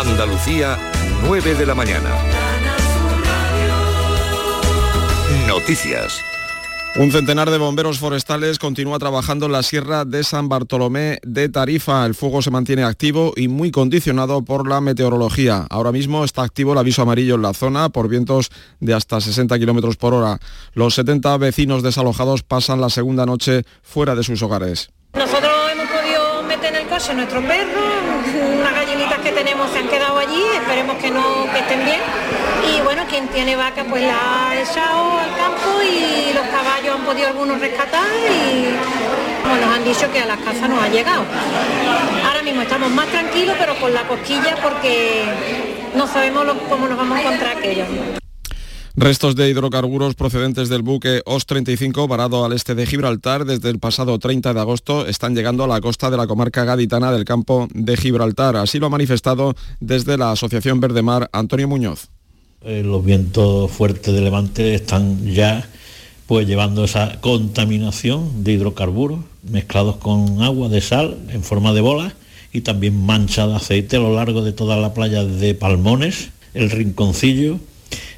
Andalucía, 9 de la mañana. Noticias. Un centenar de bomberos forestales continúa trabajando en la sierra de San Bartolomé de Tarifa. El fuego se mantiene activo y muy condicionado por la meteorología. Ahora mismo está activo el aviso amarillo en la zona por vientos de hasta 60 kilómetros por hora. Los 70 vecinos desalojados pasan la segunda noche fuera de sus hogares. Nosotros nuestros perros, unas gallinitas que tenemos se han quedado allí, esperemos que no que estén bien. Y bueno, quien tiene vaca pues la ha echado al campo y los caballos han podido algunos rescatar y bueno, nos han dicho que a las casas nos ha llegado. Ahora mismo estamos más tranquilos pero con la cosquilla porque no sabemos cómo nos vamos a encontrar aquello. Restos de hidrocarburos procedentes del buque OS-35 varado al este de Gibraltar desde el pasado 30 de agosto están llegando a la costa de la comarca gaditana del campo de Gibraltar. Así lo ha manifestado desde la Asociación Verde Mar Antonio Muñoz. Eh, los vientos fuertes de levante están ya pues llevando esa contaminación de hidrocarburos mezclados con agua de sal en forma de bolas y también mancha de aceite a lo largo de toda la playa de Palmones, el Rinconcillo,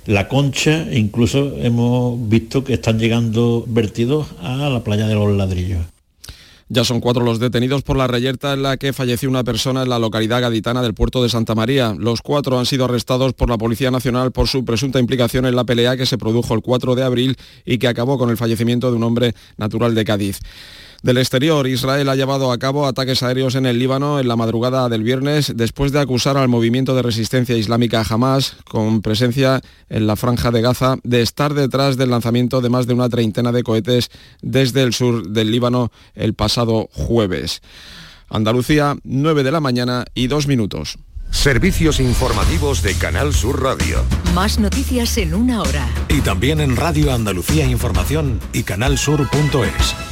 la Concha incluso hemos visto que están llegando vertidos a la playa de los ladrillos. Ya son cuatro los detenidos por la reyerta en la que falleció una persona en la localidad gaditana del puerto de Santa María. Los cuatro han sido arrestados por la Policía Nacional por su presunta implicación en la pelea que se produjo el 4 de abril y que acabó con el fallecimiento de un hombre natural de Cádiz. Del exterior, Israel ha llevado a cabo ataques aéreos en el Líbano en la madrugada del viernes después de acusar al movimiento de resistencia islámica Hamas, con presencia en la franja de Gaza, de estar detrás del lanzamiento de más de una treintena de cohetes desde el sur del Líbano el pasado jueves. Andalucía, 9 de la mañana y dos minutos. Servicios informativos de Canal Sur Radio. Más noticias en una hora. Y también en Radio Andalucía Información y canalsur.es.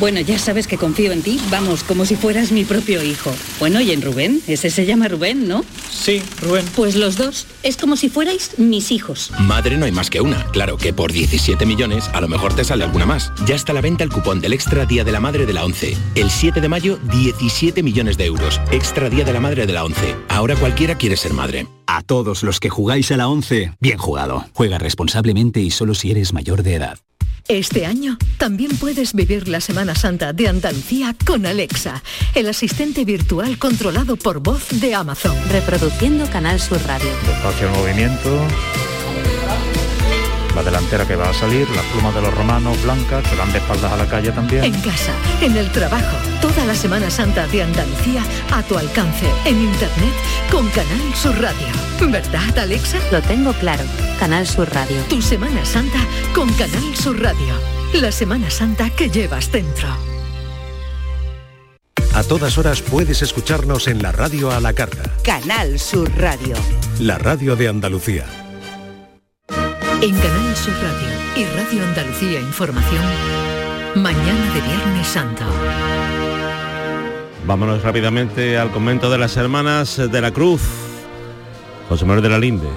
Bueno, ya sabes que confío en ti, vamos, como si fueras mi propio hijo. Bueno, y en Rubén, ese se llama Rubén, ¿no? Sí, Rubén. Pues los dos, es como si fuerais mis hijos. Madre no hay más que una. Claro que por 17 millones a lo mejor te sale alguna más. Ya está a la venta el cupón del Extra Día de la Madre de la 11. El 7 de mayo, 17 millones de euros. Extra Día de la Madre de la 11. Ahora cualquiera quiere ser madre. A todos los que jugáis a la 11, bien jugado. Juega responsablemente y solo si eres mayor de edad. Este año también puedes vivir la Semana Santa de Andalucía con Alexa, el asistente virtual controlado por voz de Amazon. Reproduciendo Canal Sur Radio. Despacio en movimiento. La delantera que va a salir, las plumas de los romanos blancas que van de espaldas a la calle también. En casa, en el trabajo, toda la Semana Santa de Andalucía a tu alcance, en internet con Canal Sur Radio. ¿Verdad, Alexa? Lo tengo claro. Canal Sur Radio. Tu Semana Santa con Canal Sur Radio. La Semana Santa que llevas dentro. A todas horas puedes escucharnos en la radio a la carta. Canal Sur Radio. La radio de Andalucía. En Canal Sur Radio y Radio Andalucía Información, mañana de Viernes Santo. Vámonos rápidamente al convento de las Hermanas de la Cruz. José Manuel de la Linde.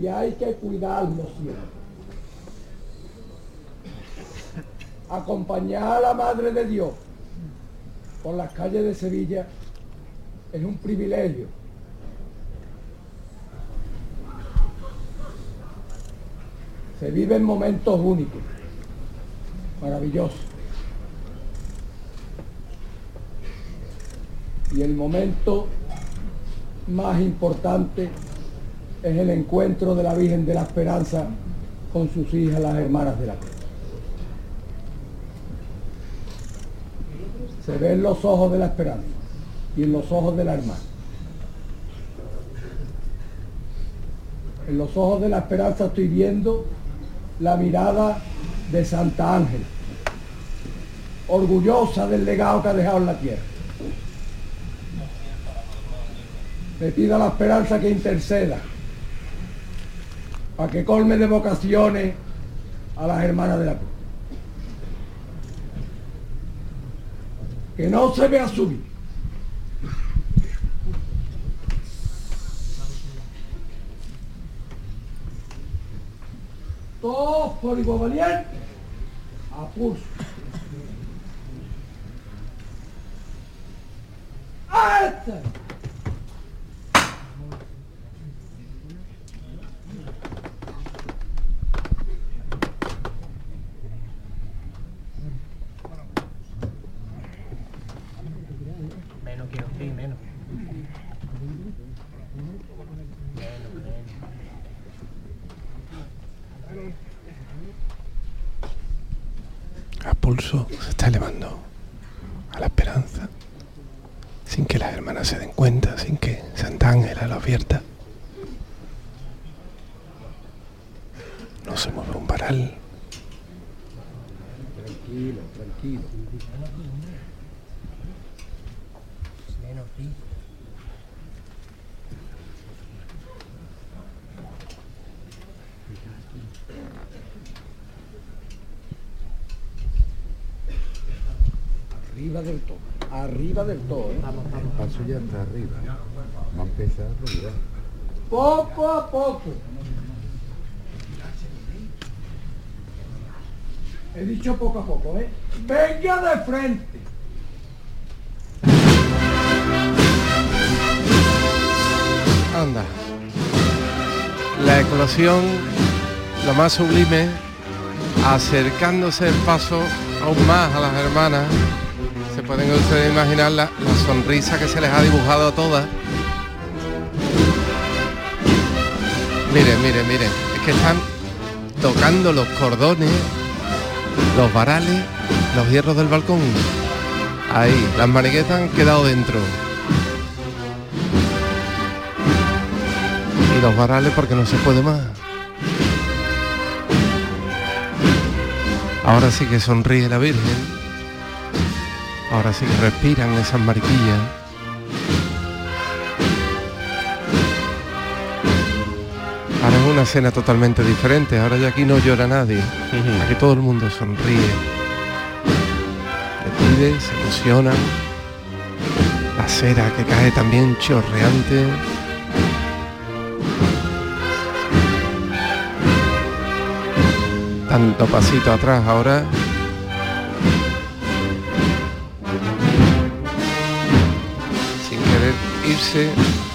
Y hay que cuidarlo siempre. Acompañar a la Madre de Dios por las calles de Sevilla es un privilegio. Se viven momentos únicos, maravillosos. Y el momento más importante es el encuentro de la Virgen de la Esperanza con sus hijas, las hermanas de la cruz. Se ven los ojos de la esperanza y en los ojos de la hermana. En los ojos de la esperanza estoy viendo la mirada de Santa Ángel, orgullosa del legado que ha dejado en la tierra. Me pido a la esperanza que interceda para que colme de vocaciones a las hermanas de la cruz. Que no se vea subir. Todos por igual valiente a pulso. Menos quiero sí, menos. A pulso se está elevando a la esperanza, sin que las hermanas se den cuenta, sin que Santa Ángela lo advierta. No se mueve un varal. Tranquilo, tranquilo. Arriba del todo. Arriba del todo. ¿eh? El paso ya está arriba. Va a empezar a rodar. Poco a poco. He dicho poco a poco, ¿eh? Venga de frente. Anda. La eclosión, lo más sublime, acercándose el paso aún más a las hermanas. Se pueden ustedes imaginar la, la sonrisa que se les ha dibujado a todas. Miren, miren, miren. Es que están tocando los cordones, los varales, los hierros del balcón. Ahí, las maniquetas han quedado dentro. Y los varales porque no se puede más. Ahora sí que sonríe la Virgen. Ahora sí que respiran esas mariquillas. Una escena totalmente diferente. Ahora ya aquí no llora nadie. Aquí todo el mundo sonríe. Le pide, se emocionan. La cera que cae también chorreante. Tanto pasito atrás ahora. Sin querer irse.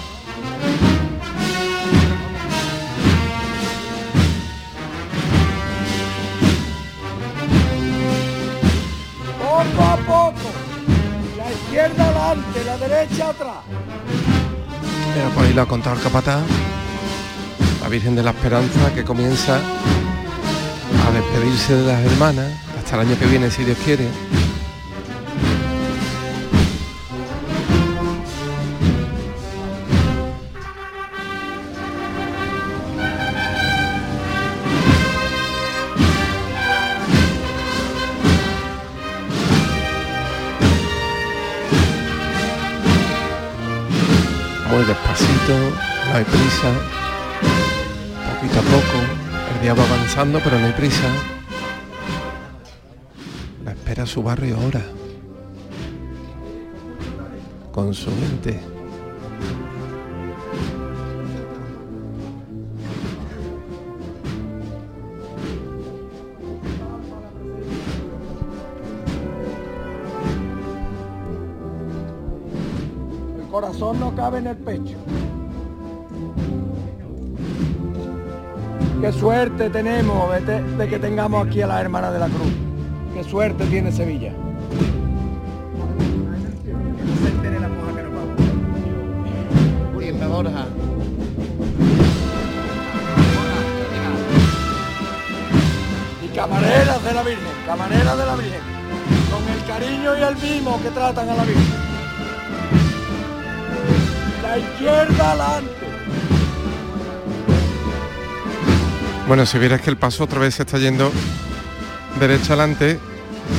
Derecha atrás. Pues ahí lo ha contado el capataz. La Virgen de la Esperanza que comienza a despedirse de las hermanas hasta el año que viene, si Dios quiere. No hay prisa, poquito a poco, el día va avanzando pero no hay prisa. La espera su barrio ahora, con su gente. El corazón no cabe en el pecho. Qué suerte tenemos de, que tengamos aquí a las hermanas de la cruz. Qué suerte tiene Sevilla. Y camareras de la Virgen, camareras de la Virgen. Con el cariño y el mimo que tratan a la Virgen. La izquierda adelante. Bueno, si vieras que el paso otra vez se está yendo derecha adelante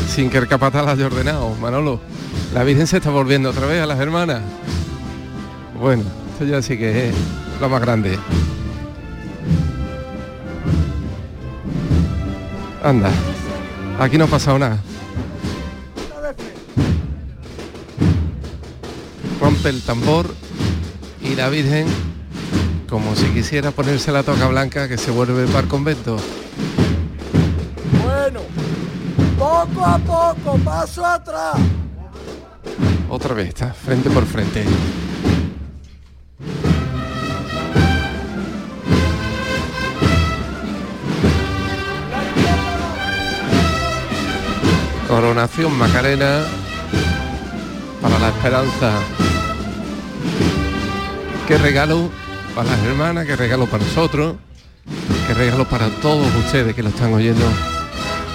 sin que el capataz haya ordenado, Manolo. La Virgen se está volviendo otra vez a las hermanas. Bueno, esto ya sí que es lo más grande. Anda, aquí no ha pasado nada. Rompe el tambor y la Virgen, como si quisiera ponerse la toca blanca, que se vuelve para el convento. Bueno, poco a poco, paso atrás. Otra vez, está frente por frente. Coronación Macarena para la esperanza. Qué regalo para las hermanas, qué regalo para nosotros, qué regalo para todos ustedes que lo están oyendo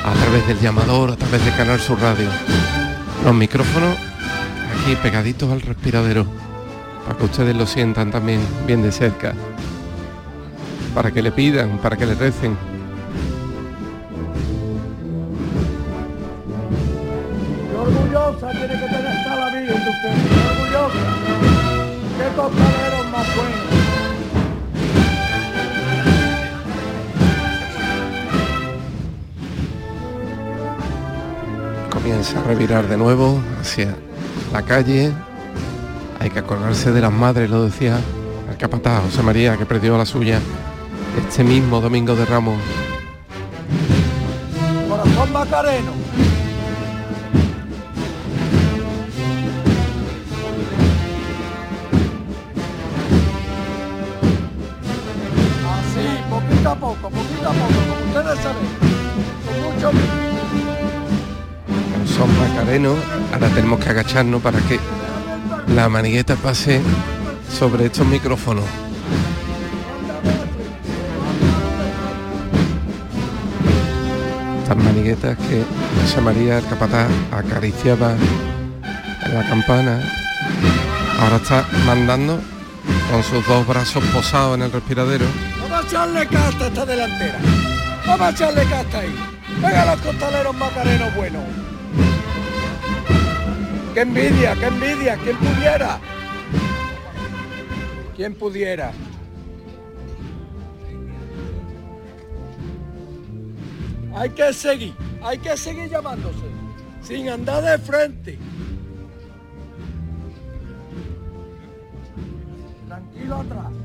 a través del llamador, a través de Canal Sur Radio. Los micrófonos aquí pegaditos al respiradero, para que ustedes lo sientan también bien de cerca, para que le pidan, para que le recen. Tiene que tener orgullosa. Qué más. Comienza a revirar de nuevo hacia la calle. Hay que acordarse de las madres, lo decía el capataz José María, que perdió la suya este mismo domingo de Ramos. Corazón Macareno. Macarenos, ahora tenemos que agacharnos para que la manigueta pase sobre estos micrófonos. Estas maniguetas que José María el capataz acariciaba en la campana. Ahora está mandando con sus dos brazos posados en el respiradero. Vamos a echarle casta a esta delantera. Vamos a echarle casta ahí. Venga los costaleros macarenos buenos. ¡Qué envidia, qué envidia! ¿Quién pudiera? ¿Quién pudiera? Hay que seguir, hay que seguir llamándose, sin andar de frente. Tranquilo atrás.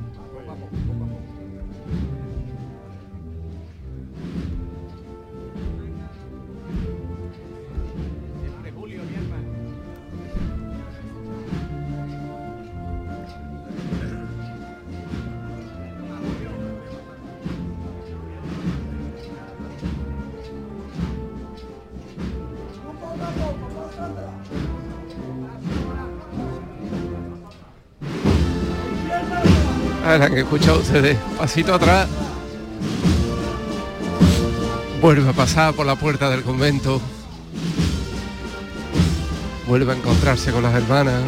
Ahora que escuchado ustedes, pasito atrás. Vuelve a pasar por la puerta del convento. Vuelve a encontrarse con las hermanas.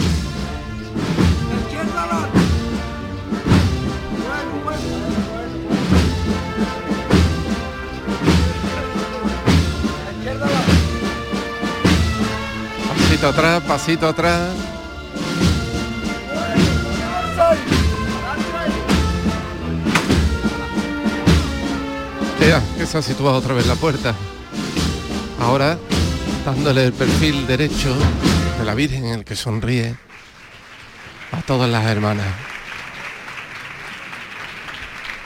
Pasito atrás, pasito atrás. Ea, que se ha situado otra vez la puerta. Ahora, dándole el perfil derecho de la Virgen, el que sonríe a todas las hermanas.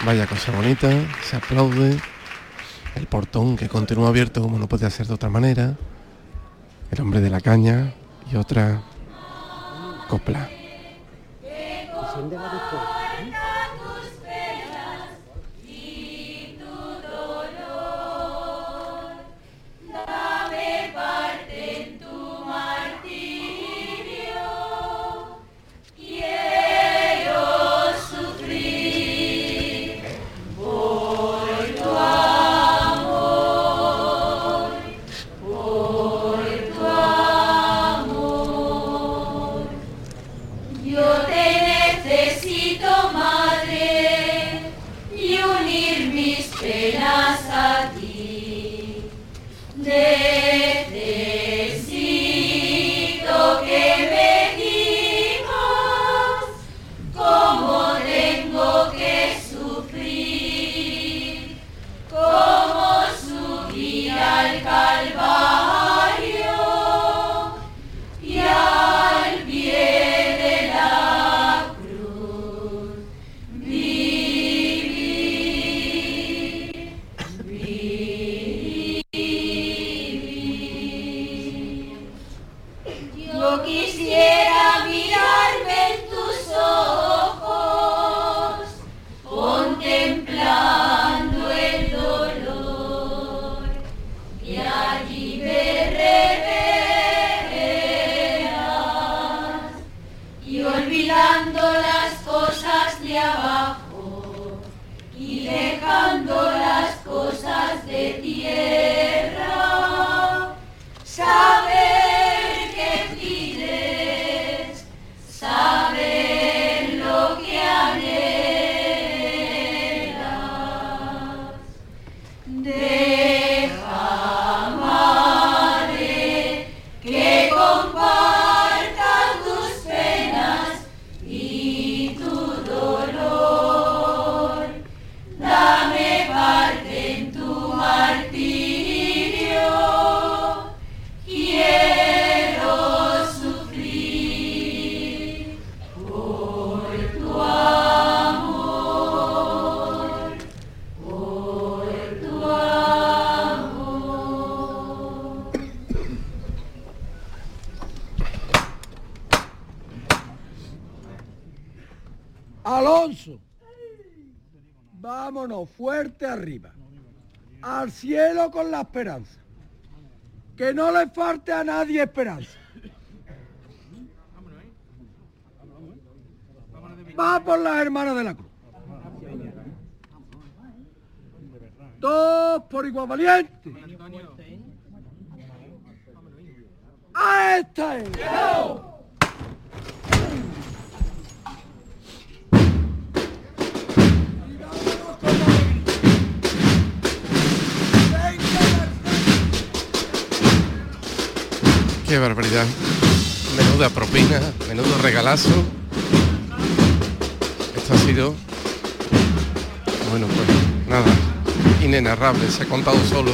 Vaya cosa bonita, se aplaude. El portón que continúa abierto como no puede ser de otra manera. El hombre de la caña y otra copla. Quisiera arriba, al cielo con la esperanza, que no le falte a nadie esperanza. Va por las hermanas de la cruz. Dos por igual valiente. A esta es. Qué barbaridad. Menuda propina, menudo regalazo. Esto ha sido, bueno, pues nada, inenarrable, se ha contado solo.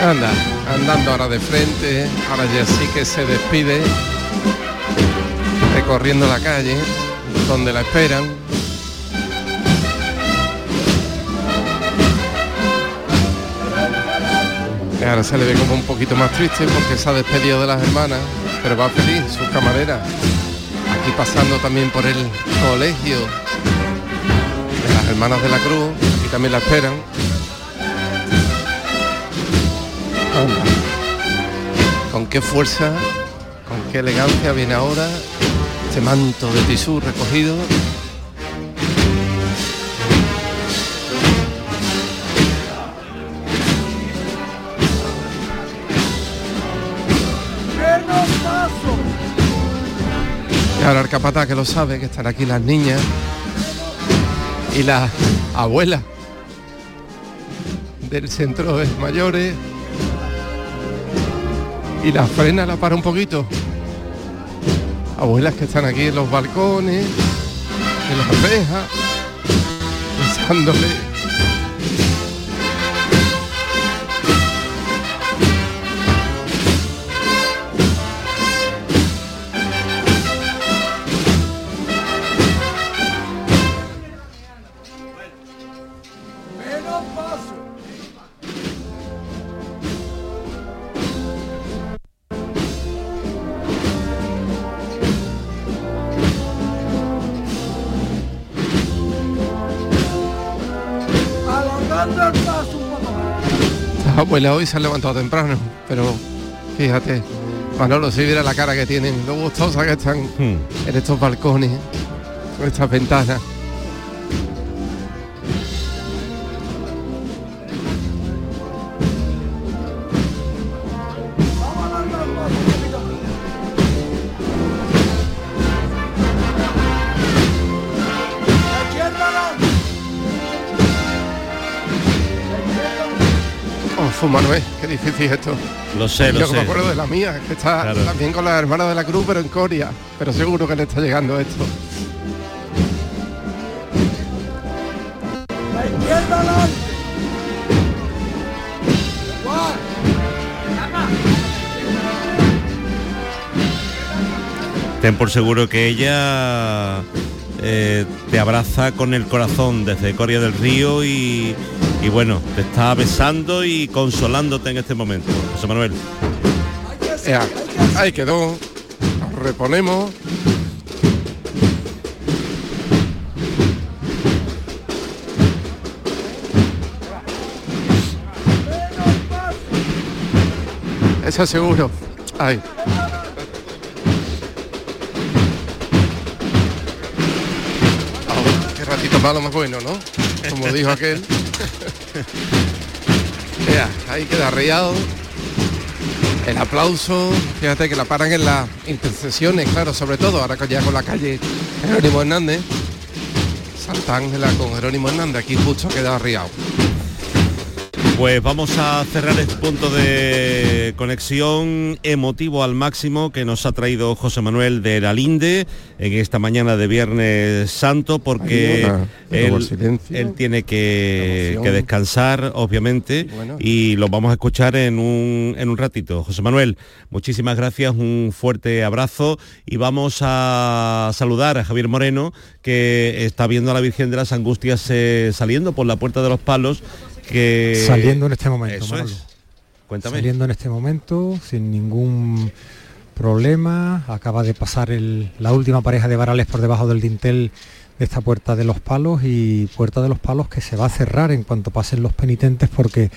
Anda, andando ahora de frente, ahora ya sí que se despide, recorriendo la calle, donde la esperan. Ahora se le ve como un poquito más triste porque se ha despedido de las hermanas, pero va feliz, sus camareras. Aquí pasando también por el colegio de las hermanas de la cruz y también la esperan. Con qué fuerza, con qué elegancia viene ahora este manto de tisú recogido. Y ahora el capataz que lo sabe, que están aquí las niñas y las abuelas del centro de mayores. y la frena la para un poquito. Abuelas que están aquí en los balcones, en las rejas, pensándole Hoy se han levantado temprano, pero fíjate, Manolo, si viera la cara que tienen, lo gustosas que están en estos balcones, con estas ventanas. Manuel, qué difícil esto. Lo sé, lo Yo que me sé. acuerdo de la mía, que está Claro. también con las hermanas de la Cruz, pero en Coria. Pero seguro que le está llegando esto. La izquierda adelante. Ten por seguro que ella eh, te abraza con el corazón desde Coria del Río y, y bueno, te está besando y consolándote en este momento. José Manuel. Ea, ahí quedó. Reponemos. Eso seguro. Ay. Ah, qué ratito malo más bueno, ¿no? Como dijo aquel. Ea, ahí queda arriado. El aplauso, fíjate que la paran en las intersecciones, claro, sobre todo ahora que ya con la calle Jerónimo Hernández, Santa Ángela con Jerónimo Hernández, aquí justo queda arriado. Pues vamos a cerrar este punto de conexión emotivo al máximo que nos ha traído José Manuel de la Linde en esta mañana de Viernes Santo porque Ay, él, tiene que, descansar, obviamente, Bueno. y lo vamos a escuchar en un, en un ratito. José Manuel, muchísimas gracias, un fuerte abrazo y vamos a saludar a Javier Moreno que está viendo a la Virgen de las Angustias eh, saliendo por la Puerta de los Palos que Saliendo en este momento, Eso Manolo. es. Cuéntame. Saliendo en este momento sin ningún problema. Acaba de pasar el- la última pareja de varales por debajo del dintel de esta puerta de los palos y puerta de los palos que se va a cerrar en cuanto pasen los penitentes porque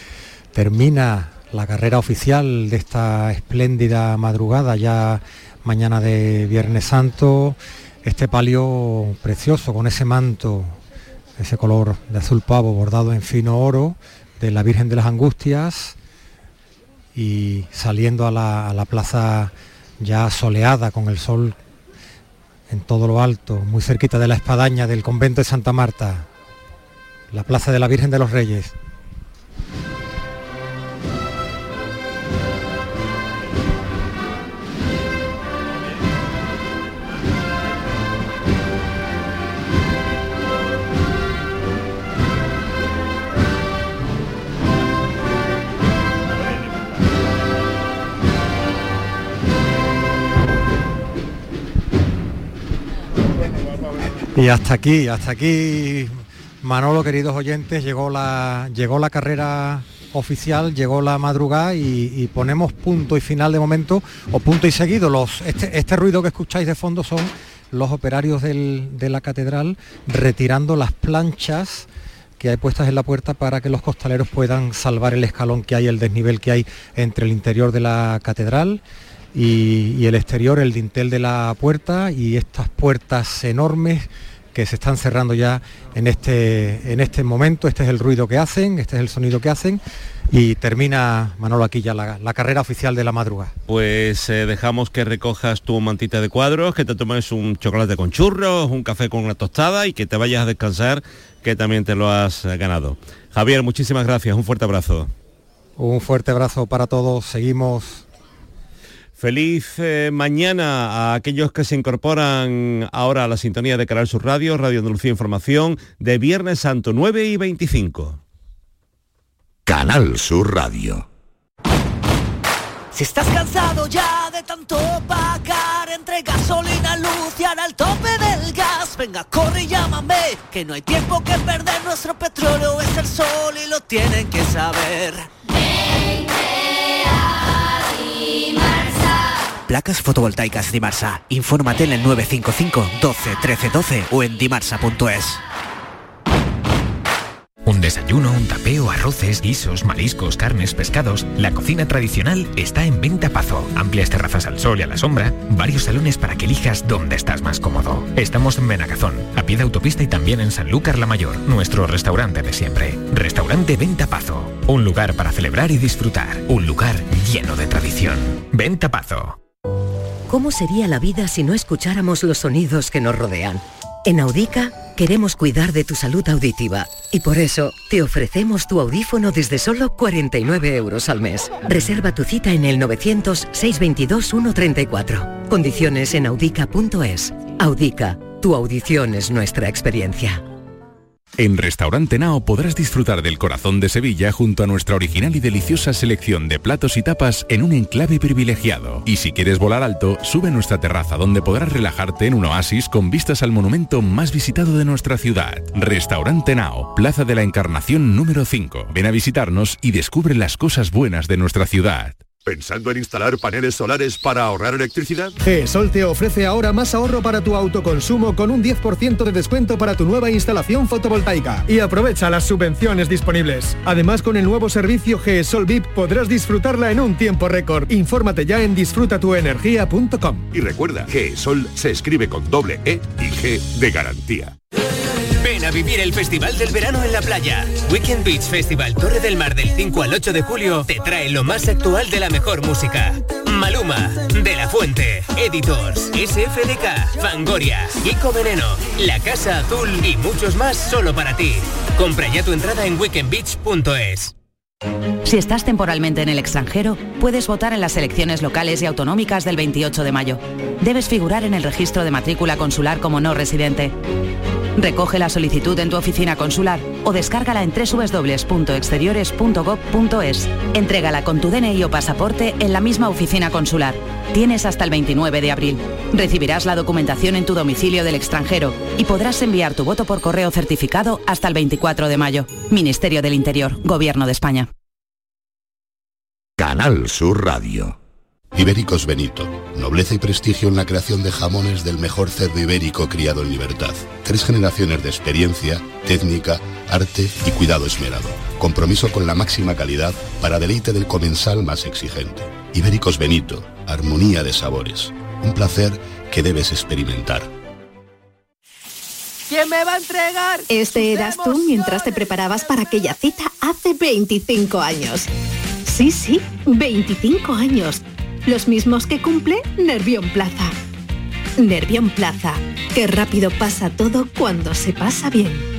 termina la carrera oficial de esta espléndida madrugada ya mañana de Viernes Santo. Este palio precioso con ese manto ese color de azul pavo bordado en fino oro de la Virgen de las Angustias y saliendo a la, plaza ya soleada con el sol en todo lo alto, muy cerquita de la espadaña del convento de Santa Marta, la plaza de la Virgen de los Reyes. Y hasta aquí, hasta aquí, Manolo, queridos oyentes, llegó la, llegó la carrera oficial, llegó la madrugada y, ponemos punto y final de momento, o punto y seguido. Los, este, este ruido que escucháis de fondo son los operarios de la catedral retirando las planchas que hay puestas en la puerta para que los costaleros puedan salvar el escalón que hay, el desnivel que hay entre el interior de la catedral y el exterior, el dintel de la puerta y estas puertas enormes que se están cerrando ya en este, en este momento. Este es el ruido que hacen, este es el sonido que hacen y termina, Manolo, aquí ya la, la carrera oficial de la madrugada. Pues eh, dejamos que recojas tu mantita de cuadros, que te tomes un chocolate con churros, un café con una tostada y que te vayas a descansar, que también te lo has ganado. Javier, muchísimas gracias, un fuerte abrazo. Un fuerte abrazo para todos, seguimos Feliz eh, mañana a aquellos que se incorporan ahora a la sintonía de Canal Sur Radio, Radio Andalucía Información, de Viernes Santo 9 y 25. Canal Sur Radio. Si estás cansado ya de tanto pagar entre gasolina, luz y ahora el tope del gas, venga, corre y llámame, que no hay tiempo que perder, nuestro petróleo es el sol y lo tienen que saber. Placas fotovoltaicas Dimarsa. Infórmate en el 955 12 13 12 o en dimarsa.es. Un desayuno, un tapeo, arroces, guisos, mariscos, carnes, pescados. La cocina tradicional está en Venta Pazo. Amplias terrazas al sol y a la sombra. Varios salones para que elijas dónde estás más cómodo. Estamos en Benagazón, a pie de autopista y también en Sanlúcar la Mayor, nuestro restaurante de siempre. Restaurante Venta Pazo. Un lugar para celebrar y disfrutar. Un lugar lleno de tradición. Venta Pazo. ¿Cómo sería la vida si no escucháramos los sonidos que nos rodean? En Audica queremos cuidar de tu salud auditiva y por eso te ofrecemos tu audífono desde solo 49 euros al mes. Reserva tu cita en el 900-622-134. Condiciones en audica.es. Audica, tu audición es nuestra experiencia. En Restaurante Nao podrás disfrutar del corazón de Sevilla junto a nuestra original y deliciosa selección de platos y tapas en un enclave privilegiado. Y si quieres volar alto, sube a nuestra terraza donde podrás relajarte en un oasis con vistas al monumento más visitado de nuestra ciudad. Restaurante Nao, Plaza de la Encarnación número 5. Ven a visitarnos y descubre las cosas buenas de nuestra ciudad. ¿Pensando en instalar paneles solares para ahorrar electricidad? GESOL te ofrece ahora más ahorro para tu autoconsumo con un 10% de descuento para tu nueva instalación fotovoltaica. Y aprovecha las subvenciones disponibles. Además, con el nuevo servicio GESOL VIP podrás disfrutarla en un tiempo récord. Infórmate ya en disfrutatuenergia.com. Y recuerda, GESOL se escribe con doble E y G de garantía. A vivir el Festival del Verano en la playa. Weekend Beach Festival Torre del Mar del 5 al 8 de julio te trae lo más actual de la mejor música. Maluma, De La Fuente, Editors, SFDK, Fangoria, Kiko Veneno, La Casa Azul y muchos más solo para ti. Compra ya tu entrada en weekendbeach.es. Si estás temporalmente en el extranjero, puedes votar en las elecciones locales y autonómicas del 28 de mayo. Debes figurar en el registro de matrícula consular como no residente. Recoge la solicitud en tu oficina consular o descárgala en www.exteriores.gov.es. Entrégala con tu DNI o pasaporte en la misma oficina consular. Tienes hasta el 29 de abril. Recibirás la documentación en tu domicilio del extranjero y podrás enviar tu voto por correo certificado hasta el 24 de mayo. Ministerio del Interior, Gobierno de España. Canal Sur Radio. Ibéricos Benito. Nobleza y prestigio en la creación de jamones del mejor cerdo ibérico criado en libertad. Tres generaciones de experiencia, técnica, arte y cuidado esmerado. Compromiso con la máxima calidad para deleite del comensal más exigente. Ibéricos Benito. Armonía de sabores. Un placer que debes experimentar. ¿Quién me va a entregar? Este eras tú mientras te preparabas para aquella cita hace 25 años. Sí, sí, 25 años. Los mismos que cumple Nervión Plaza. Nervión Plaza. Qué rápido pasa todo cuando se pasa bien.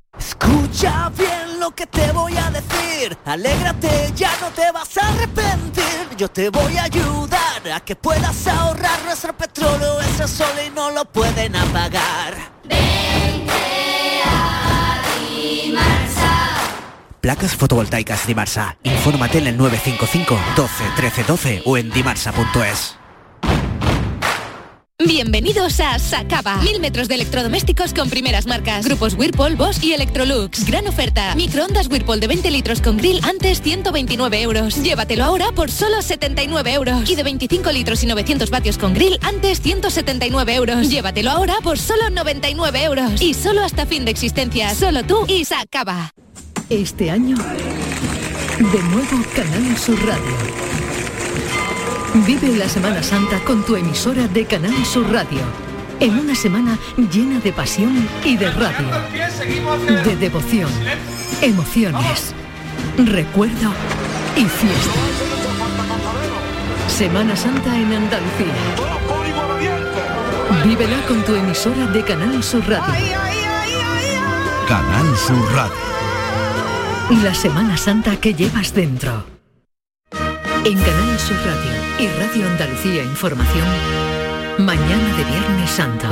Escucha bien lo que te voy a decir. Alégrate, ya no te vas a arrepentir. Yo te voy a ayudar a que puedas ahorrar nuestro petróleo. Ese sol y no lo pueden apagar. Placas fotovoltaicas Dimarsa. Infórmate en el 955 12 13 12 o en dimarsa.es. Bienvenidos a Sacaba. Mil metros de electrodomésticos con primeras marcas. Grupos Whirlpool, Bosch y Electrolux. Gran oferta. Microondas Whirlpool de 20 litros con grill antes 129 euros. Llévatelo ahora por solo 79 euros. Y de 25 litros y 900 vatios con grill antes 179 euros. Llévatelo ahora por solo 99 euros. Y solo hasta fin de existencia. Solo tú y Sacaba. Este año, de nuevo Canal Sur Radio. Vive la Semana Santa con tu emisora de Canal Sur Radio, en una semana llena de pasión y de radio, de devoción, emociones, recuerdo y fiesta. Semana Santa en Andalucía. Vívela con tu emisora de Canal Sur Radio. Canal Sur Radio. La Semana Santa que llevas dentro. En Canal Sur Radio y Radio Andalucía Información, mañana de Viernes Santo.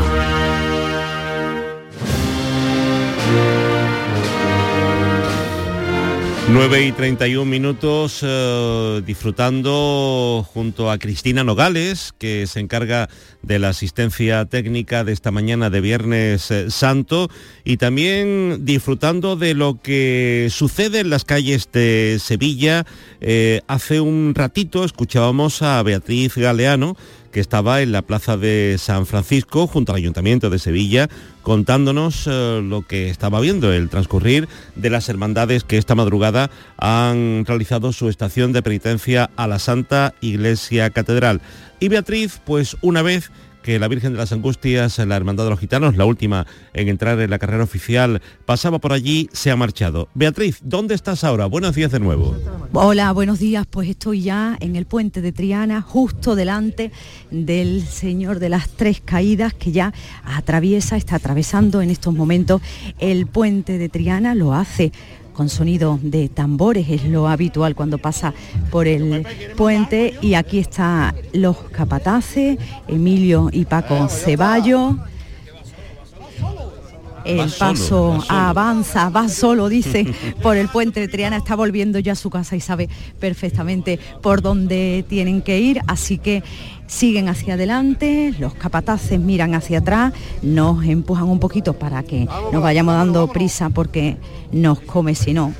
9 y 31 minutos eh, disfrutando junto a Cristina Nogales, que se encarga de la asistencia técnica de esta mañana de Viernes eh, Santo, y también disfrutando de lo que sucede en las calles de Sevilla. Eh, hace un ratito escuchábamos a Beatriz Galeano, que estaba en la plaza de San Francisco junto al Ayuntamiento de Sevilla contándonos eh, lo que estaba viendo, el transcurrir de las hermandades que esta madrugada han realizado su estación de penitencia a la Santa Iglesia Catedral. Y Beatriz, pues una vez que la Virgen de las Angustias, la Hermandad de los Gitanos, la última en entrar en la carrera oficial, pasaba por allí, se ha marchado. Beatriz, ¿dónde estás ahora? Buenos días de nuevo. Hola, buenos días. Pues estoy ya en el puente de Triana, justo delante del Señor de las Tres Caídas, que ya atraviesa, está atravesando en estos momentos el puente de Triana, lo hace con sonido de tambores, es lo habitual cuando pasa por el puente. Y aquí están los capataces, Emilio y Paco Ceballo. El solo, paso va solo. avanza, va solo, dice, por el puente Triana, está volviendo ya a su casa y sabe perfectamente por dónde tienen que ir, así que siguen hacia adelante, los capataces miran hacia atrás, nos empujan un poquito para que nos vayamos dando prisa porque nos come si no.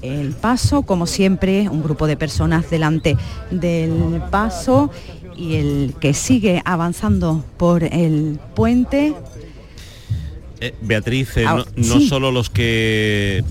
El paso, como siempre, un grupo de personas delante del paso y el que sigue avanzando por el puente Eh, Beatriz, eh, Ah, no, no sí. solo los que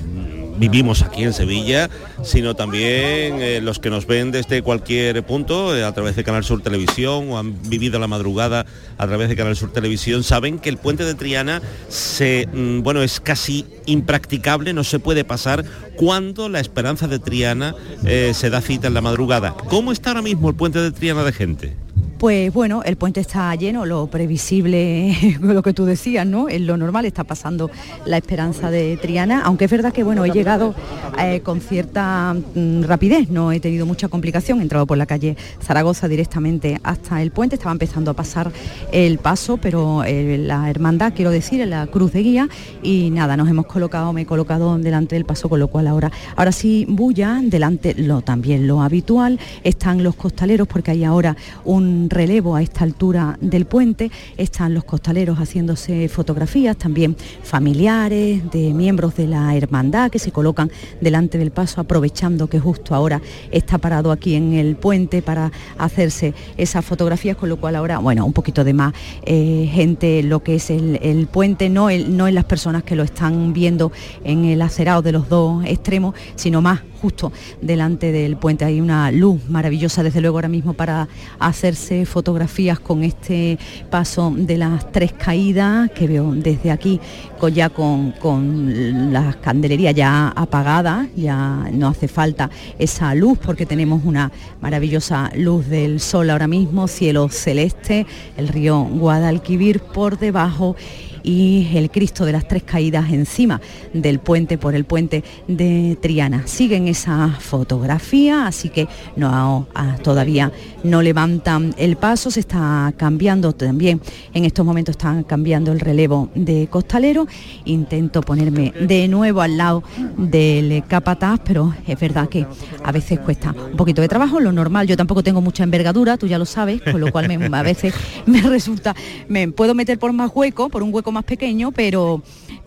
vivimos aquí en Sevilla, sino también eh, los que nos ven desde cualquier punto, eh, a través de Canal Sur Televisión o han vivido la madrugada a través de Canal Sur Televisión, saben que el puente de Triana se, mm, bueno, es casi impracticable, no se puede pasar cuando la esperanza de Triana eh, se da cita en la madrugada. ¿Cómo está ahora mismo el puente de Triana de gente? Pues bueno, el puente está lleno, lo previsible, lo que tú decías, ¿no? Es lo normal, está pasando la esperanza de Triana, aunque es verdad que bueno, he llegado eh, con cierta mm, rapidez, no he tenido mucha complicación, he entrado por la calle Zaragoza directamente hasta el puente, estaba empezando a pasar el paso, pero eh, la hermandad, quiero decir, en la cruz de guía, y nada, nos hemos colocado, me he colocado delante del paso, con lo cual ahora, ahora sí, bulla, delante lo también lo habitual, están los costaleros, porque hay ahora un relevo a esta altura del puente, están los costaleros haciéndose fotografías, también familiares de miembros de la hermandad que se colocan delante del paso, aprovechando que justo ahora está parado aquí en el puente para hacerse esas fotografías, con lo cual ahora, bueno, un poquito de más eh, gente lo que es el, puente, no, el- no en las personas que lo están viendo en el acerado de los dos extremos, sino más justo delante del puente. Hay una luz maravillosa, desde luego, ahora mismo para hacerse fotografías con este paso de las tres caídas que veo desde aquí, ya con, con las candelerías ya apagadas, ya no hace falta esa luz porque tenemos una maravillosa luz del sol ahora mismo, cielo celeste, el río Guadalquivir por debajo y el Cristo de las Tres Caídas encima del puente, por el puente de Triana. Siguen esa fotografía, así que no, ah, todavía no levantan el paso, se está cambiando también, en estos momentos están cambiando el relevo de costalero. Intento ponerme de nuevo al lado del capataz, pero es verdad que a veces cuesta un poquito de trabajo, lo normal, yo tampoco tengo mucha envergadura, tú ya lo sabes, con lo cual me- a veces me resulta, me puedo meter por más hueco, por un hueco más pequeño, pero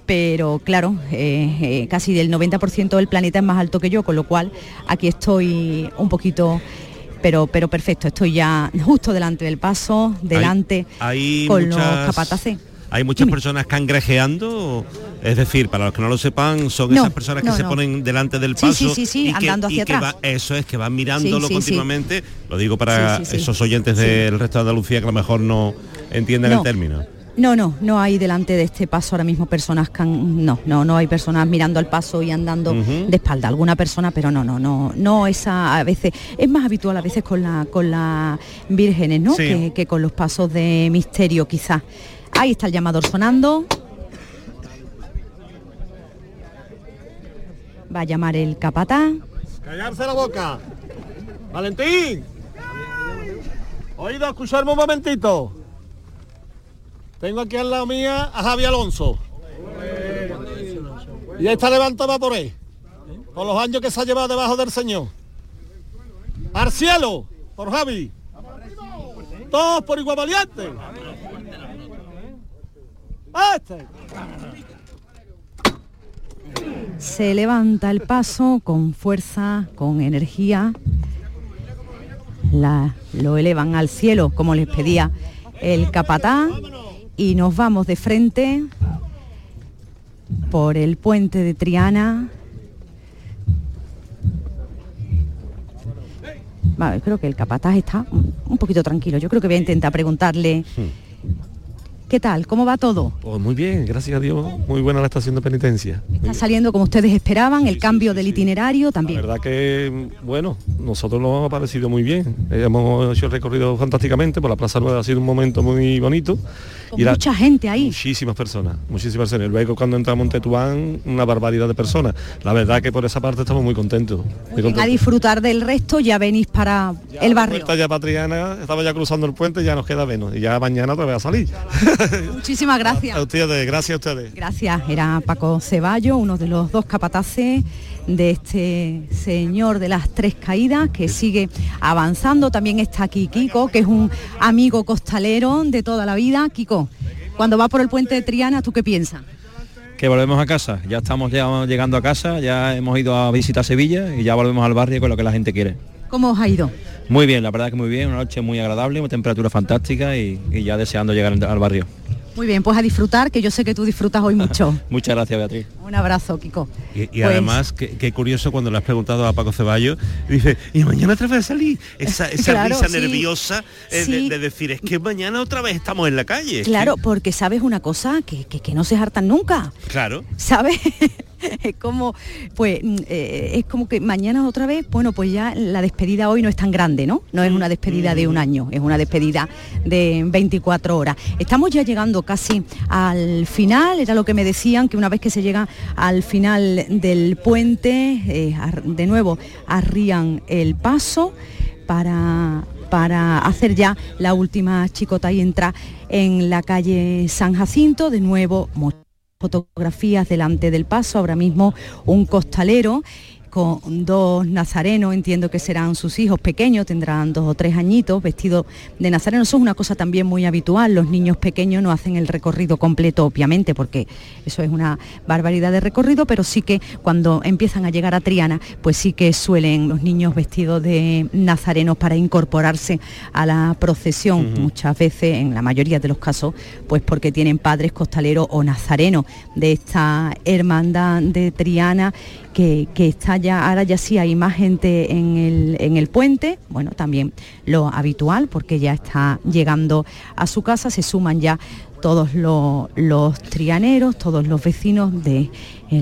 pero claro, eh, eh, casi del 90% del planeta es más alto que yo, con lo cual aquí estoy un poquito, pero, pero perfecto, estoy ya justo delante del paso, delante hay con los capataces. Hay muchas personas cangrejeando, es decir, para los que no lo sepan, son No, esas personas que no, se ponen delante del paso sí, sí, sí, y que, andando y hacia que atrás. va- eso es que van mirándolo continuamente. Lo digo para esos oyentes del resto de Andalucía que a lo mejor no entienden No. el término. No, no, no hay delante de este paso ahora mismo personas que han- no, no, no hay personas mirando al paso y andando de espalda, alguna persona, pero no, no, no, no esa a veces, es más habitual a veces con la con las vírgenes, ¿no? Sí. Que, que con los pasos de misterio quizás. Ahí está el llamador sonando. Va a llamar el capataz. Callarse la boca. Valentín. Oído, escucharme un momentito. Tengo aquí al lado mía a Javi Alonso. Y esta levantaba por él. Por los años que se ha llevado debajo del Señor. Al cielo, por Javi. Todos por igual valiente. Se levanta el paso con fuerza, con energía. La- lo elevan al cielo, como les pedía el capataz. Y nos vamos de frente por el puente de Triana. Vale, creo que el capataz está un- un poquito tranquilo. Yo creo que voy a intentar preguntarle, ¿qué tal? ¿Cómo va todo? Pues muy bien, gracias a Dios. Muy buena la estación de penitencia. ¿Está saliendo como ustedes esperaban? ¿El cambio del itinerario La también? verdad que, bueno, nosotros nos ha parecido muy bien. Hemos hecho el recorrido fantásticamente, por la Plaza Nueva ha sido un momento muy bonito. Con mucha gente ahí. Muchísimas personas, muchísimas personas. Luego cuando entramos en Tetuán, una barbaridad de personas. La verdad que por esa parte estamos muy contentos. Muy a disfrutar del resto, ya venís para el barrio. Vuelta ya Patriana, estaba ya cruzando el puente, ya nos queda menos. Y ya mañana otra vez a salir. Muchísimas gracias. A ustedes, gracias a ustedes. Gracias, era Paco Ceballo, uno de los dos capataces de este señor de las tres caídas que sigue avanzando. También está aquí Kiko, que es un amigo costalero de toda la vida. Kiko, cuando va por el puente de Triana, ¿tú qué piensas? que volvemos a casa. Ya estamos ya llegando a casa, ya hemos ido a visitar Sevilla y ya volvemos al barrio con lo que la gente quiere. ¿Cómo os ha ido? Muy bien, la verdad que muy bien, una noche muy agradable, una temperatura fantástica y, y ya deseando llegar al barrio. Muy bien, pues a disfrutar, que yo sé que tú disfrutas hoy mucho. Muchas gracias, Beatriz. Un abrazo, Kiko. Y, y Pues- además, qué, qué curioso cuando le has preguntado a Paco Ceballos, dice, y mañana otra vez a salir. Esa, esa Claro, risa sí. nerviosa eh, de- decir, es que mañana otra vez estamos en la calle. Claro, porque sabes una cosa, que, que, que no se hartan nunca. claro. ¿sabes? es como, pues, mm, eh, es como que mañana otra vez, bueno, pues ya la despedida hoy no es tan grande, ¿no? No es una despedida de un año, es una despedida de 24 horas. Estamos ya llegando casi al final, era lo que me decían, que una vez que se llega al final del puente, eh, de nuevo arrían el paso para para hacer ya la última chicota y entra en la calle San Jacinto, de nuevo fotografías delante del paso, ahora mismo un costalero con dos nazarenos, entiendo que serán sus hijos pequeños, tendrán dos o tres añitos, vestidos de nazareno. Eso es una cosa también muy habitual. Los niños pequeños no hacen el recorrido completo, obviamente, porque eso es una barbaridad de recorrido, pero sí que cuando empiezan a llegar a Triana, pues sí que suelen los niños vestidos de nazarenos para incorporarse a la procesión, muchas veces, en la mayoría de los casos, pues porque tienen padres costaleros o nazarenos de esta hermandad de Triana que, está ya, ahora ya sí hay más gente en el, en el puente, bueno, también lo habitual, porque ya está llegando a su casa, se suman ya todos lo- los trianeros, todos los vecinos de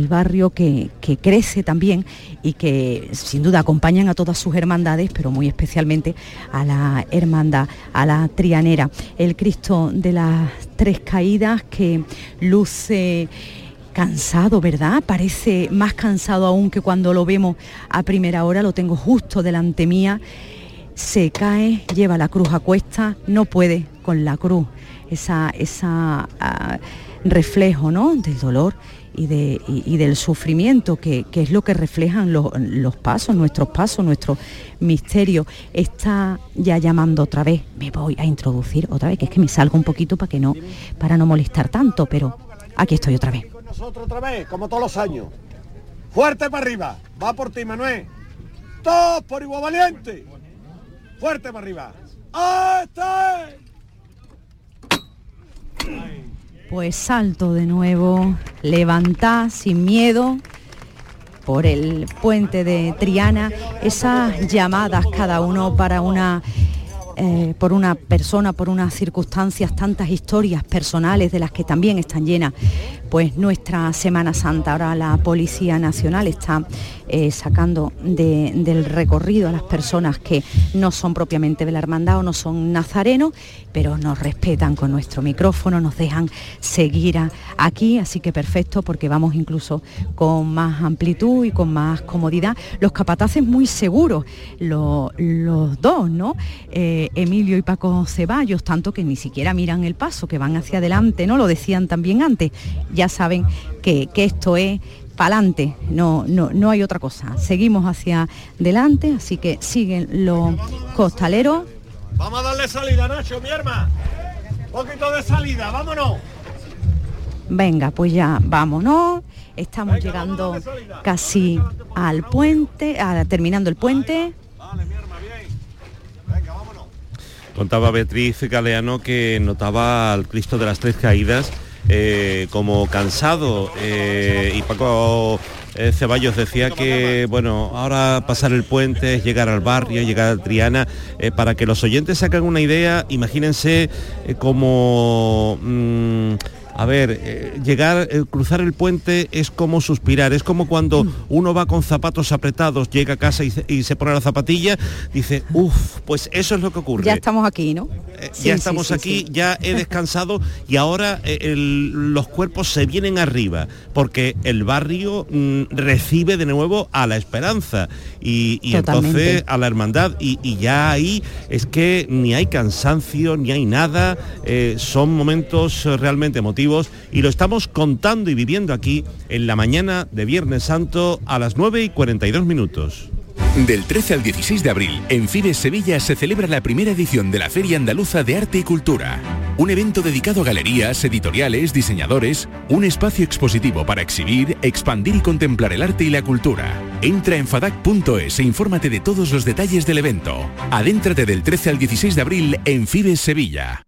barrio que, que crece también y que sin duda acompañan a todas sus hermandades, pero muy especialmente a la hermandad, a la trianera. El Cristo de las Tres Caídas que luce cansado, ¿verdad? Parece más cansado aún que cuando lo vemos a primera hora, lo tengo justo delante mía. Se cae, lleva la cruz a cuesta, no puede con la cruz. Esa, esa ah, reflejo ¿no? del dolor y, de- y- del sufrimiento, que, que es lo que reflejan los, los pasos, nuestros pasos, nuestro misterio. Está ya llamando otra vez, me voy a introducir otra vez, que es que me salgo un poquito para que no, para no molestar tanto, pero aquí estoy otra vez. Nosotros otra vez, como todos los años. Fuerte para arriba. Va por ti, Manuel. Todos por igual valiente. Fuerte para arriba. ¡Ah, está! Pues salto de nuevo, levantá sin miedo por el puente de Triana, esas llamadas cada uno para una eh, por una persona, por unas circunstancias, tantas historias personales de las que también están llenas, pues nuestra Semana Santa. Ahora la Policía Nacional está eh, sacando del recorrido a las personas que no son propiamente de la hermandad o no son nazarenos, pero nos respetan con nuestro micrófono, nos dejan seguir aquí, así que perfecto porque vamos incluso con más amplitud y con más comodidad. Los capataces muy seguros, los, dos, ¿no? Eh, Emilio y Paco Ceballos, tanto que ni siquiera miran el paso, que van hacia adelante, ¿no? Lo decían también antes, ya saben que, que esto es pa'lante, no, no, no hay otra cosa. Seguimos hacia adelante, así que siguen los costaleros. Vamos a darle salida, Nacho, mi hermano. Un poquito de salida, vámonos. Venga, pues ya vámonos. Estamos llegando casi al puente, terminando el puente. Contaba Beatriz Galeano que notaba al Cristo de las Tres Caídas eh, como cansado eh, y Paco eh, Ceballos decía que bueno ahora pasar el puente es llegar al barrio llegar a Triana para que los oyentes sacan una idea imagínense como mm, a ver, eh, llegar, eh, cruzar el puente es como suspirar, es como cuando mm. uno va con zapatos apretados, llega a casa y, se pone la zapatilla, dice, uff, pues eso es lo que ocurre. Ya estamos aquí, ¿no? Eh, ya estamos aquí, ya he descansado y ahora los cuerpos se vienen arriba, porque el barrio mm, recibe de nuevo a la esperanza y, entonces a la hermandad y, ya ahí es que ni hay cansancio, ni hay nada, son momentos realmente emotivos y lo estamos contando y viviendo aquí en la mañana de Viernes Santo a las 9 y 42 minutos. Del 13 al 16 de abril, en Fides Sevilla se celebra la primera edición de la Feria Andaluza de Arte y Cultura. Un evento dedicado a galerías, editoriales, diseñadores, un espacio expositivo para exhibir, expandir y contemplar el arte y la cultura. Entra en fadac.es e infórmate de todos los detalles del evento. Adéntrate del 13 al 16 de abril en Fides Sevilla.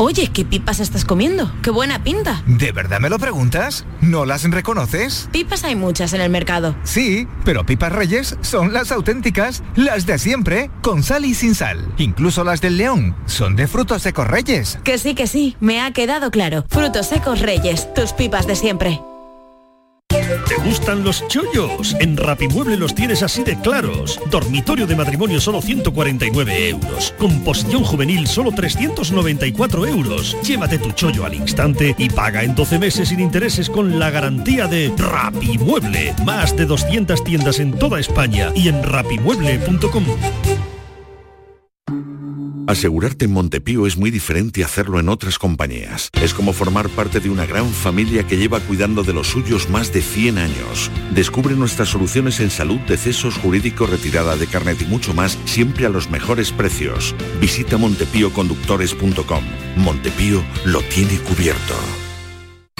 Oye, ¿qué pipas estás comiendo? ¡Qué buena pinta! ¿De verdad me lo preguntas? ¿No las reconoces? Pipas hay muchas en el mercado. Sí, pero pipas reyes son las auténticas, las de siempre, con sal y sin sal. Incluso las del león son de frutos secos reyes. Que sí, que sí, me ha quedado claro. Frutos secos reyes, tus pipas de siempre. ¿Te gustan los chollos? En Rapimueble los tienes así de claros. Dormitorio de matrimonio solo 149 euros. Composición juvenil solo 394 euros. Llévate tu chollo al instante y paga en 12 meses sin intereses con la garantía de Rapimueble. Más de 200 tiendas en toda España y en rapimueble.com. Asegurarte en Montepío es muy diferente a hacerlo en otras compañías. Es como formar parte de una gran familia que lleva cuidando de los suyos más de 100 años. Descubre nuestras soluciones en salud, decesos, jurídico, retirada de carnet y mucho más, siempre a los mejores precios. Visita montepíoconductores.com. Montepío lo tiene cubierto.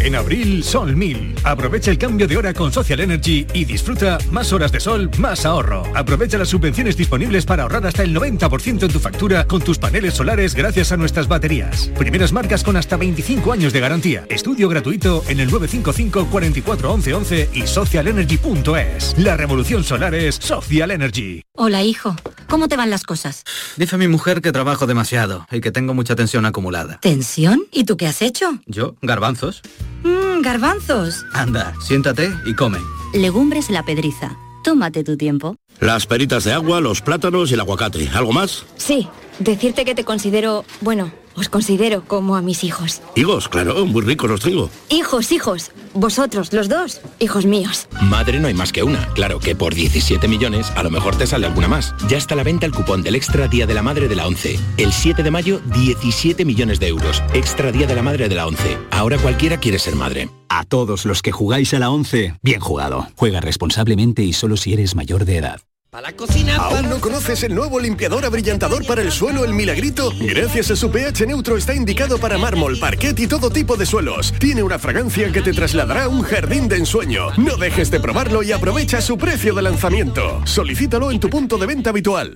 En abril, Sol 1000. Aprovecha el cambio de hora con Social Energy y disfruta más horas de sol, más ahorro. Aprovecha las subvenciones disponibles para ahorrar hasta el 90% en tu factura con tus paneles solares gracias a nuestras baterías. Primeras marcas con hasta 25 años de garantía. Estudio gratuito en el 955 44 11 y socialenergy.es. La revolución solar es Social Energy. Hola, hijo. ¿Cómo te van las cosas? Dice mi mujer que trabajo demasiado y que tengo mucha tensión acumulada. ¿Tensión? ¿Y tú qué has hecho? Yo, garbanzos. Mmm, garbanzos. Anda, siéntate y come. Legumbres la pedriza. Tómate tu tiempo. Las peritas de agua, los plátanos y el aguacate. ¿Algo más? Sí, decirte que te considero, bueno, Os considero como a mis hijos. Higos, claro, muy ricos los tengo. Hijos, hijos. Vosotros, los dos, hijos míos. Madre no hay más que una. Claro que por 17 millones a lo mejor te sale alguna más. Ya está a la venta el cupón del Extra Día de la Madre de la 11. El 7 de mayo, 17 millones de euros. Extra Día de la Madre de la 11. Ahora cualquiera quiere ser madre. A todos los que jugáis a la 11, bien jugado. Juega responsablemente y solo si eres mayor de edad. Para la cocina. ¿Aún no conoces el nuevo limpiador abrillantador para el suelo El Milagrito? Gracias a su pH neutro está indicado para mármol, parquet y todo tipo de suelos. Tiene una fragancia que te trasladará a un jardín de ensueño. No dejes de probarlo y aprovecha su precio de lanzamiento. Solicítalo en tu punto de venta habitual.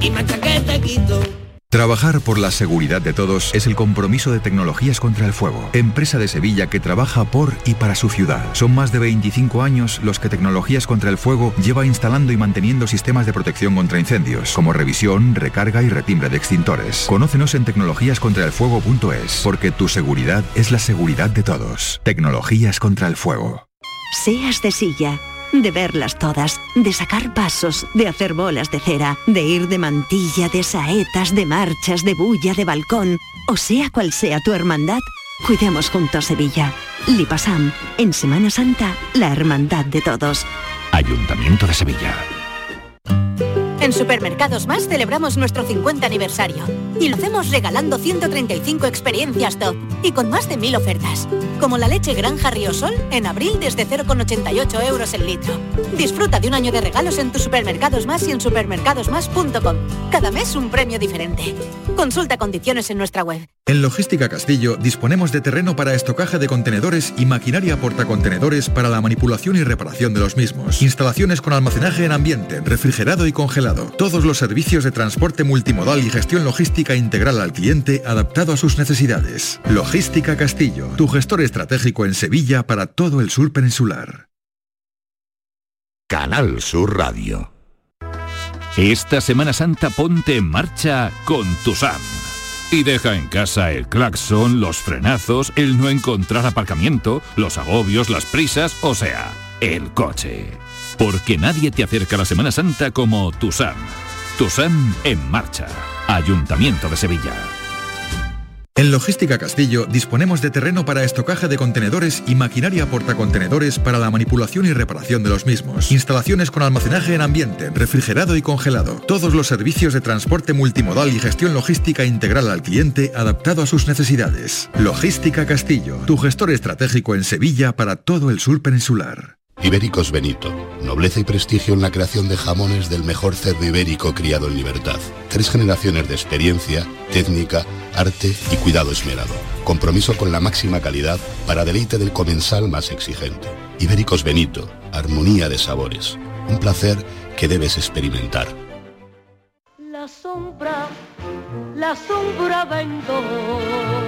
y manchaquete quito. Trabajar por la seguridad de todos es el compromiso de Tecnologías contra el Fuego, empresa de Sevilla que trabaja por y para su ciudad. Son más de 25 años los que Tecnologías contra el Fuego lleva instalando y manteniendo sistemas de protección contra incendios, como revisión, recarga y retimbre de extintores. Conócenos en tecnologíascontraelfuego.es, porque tu seguridad es la seguridad de todos. Tecnologías contra el Fuego. Seas de silla, de verlas todas, de sacar pasos, de hacer bolas de cera, de ir de mantilla, de saetas, de marchas, de bulla, de balcón, o sea cual sea tu hermandad, cuidemos juntos Sevilla. Lipasam, en Semana Santa, la hermandad de todos. Ayuntamiento de Sevilla. En Supermercados Más celebramos nuestro 50 aniversario y lo hacemos regalando 135 experiencias top y con más de 1000 ofertas, como la leche Granja Riosol en abril desde 0,88 euros el litro. Disfruta de un año de regalos en tus Supermercados Más y en supermercadosmás.com. Cada mes un premio diferente. Consulta condiciones en nuestra web. En Logística Castillo disponemos de terreno para estocaje de contenedores y maquinaria portacontenedores para la manipulación y reparación de los mismos. Instalaciones con almacenaje en ambiente, refrigerado y congelado. Todos los servicios de transporte multimodal y gestión logística integral al cliente adaptado a sus necesidades. Logística Castillo, tu gestor estratégico en Sevilla para todo el sur peninsular. Canal Sur Radio. Esta Semana Santa ponte en marcha con tu SAM. Y deja en casa el claxon, los frenazos, el no encontrar aparcamiento, los agobios, las prisas, o sea, el coche. Porque nadie te acerca a la Semana Santa como Tusam. Tusam en marcha. Ayuntamiento de Sevilla. En Logística Castillo disponemos de terreno para estocaje de contenedores y maquinaria portacontenedores para la manipulación y reparación de los mismos. Instalaciones con almacenaje en ambiente, refrigerado y congelado. Todos los servicios de transporte multimodal y gestión logística integral al cliente adaptado a sus necesidades. Logística Castillo, tu gestor estratégico en Sevilla para todo el sur peninsular. Ibéricos Benito. Nobleza y prestigio en la creación de jamones del mejor cerdo ibérico criado en libertad. Tres generaciones de experiencia, técnica, arte y cuidado esmerado. Compromiso con la máxima calidad para deleite del comensal más exigente. Ibéricos Benito. Armonía de sabores. Un placer que debes experimentar. La sombra, la sombra vendo.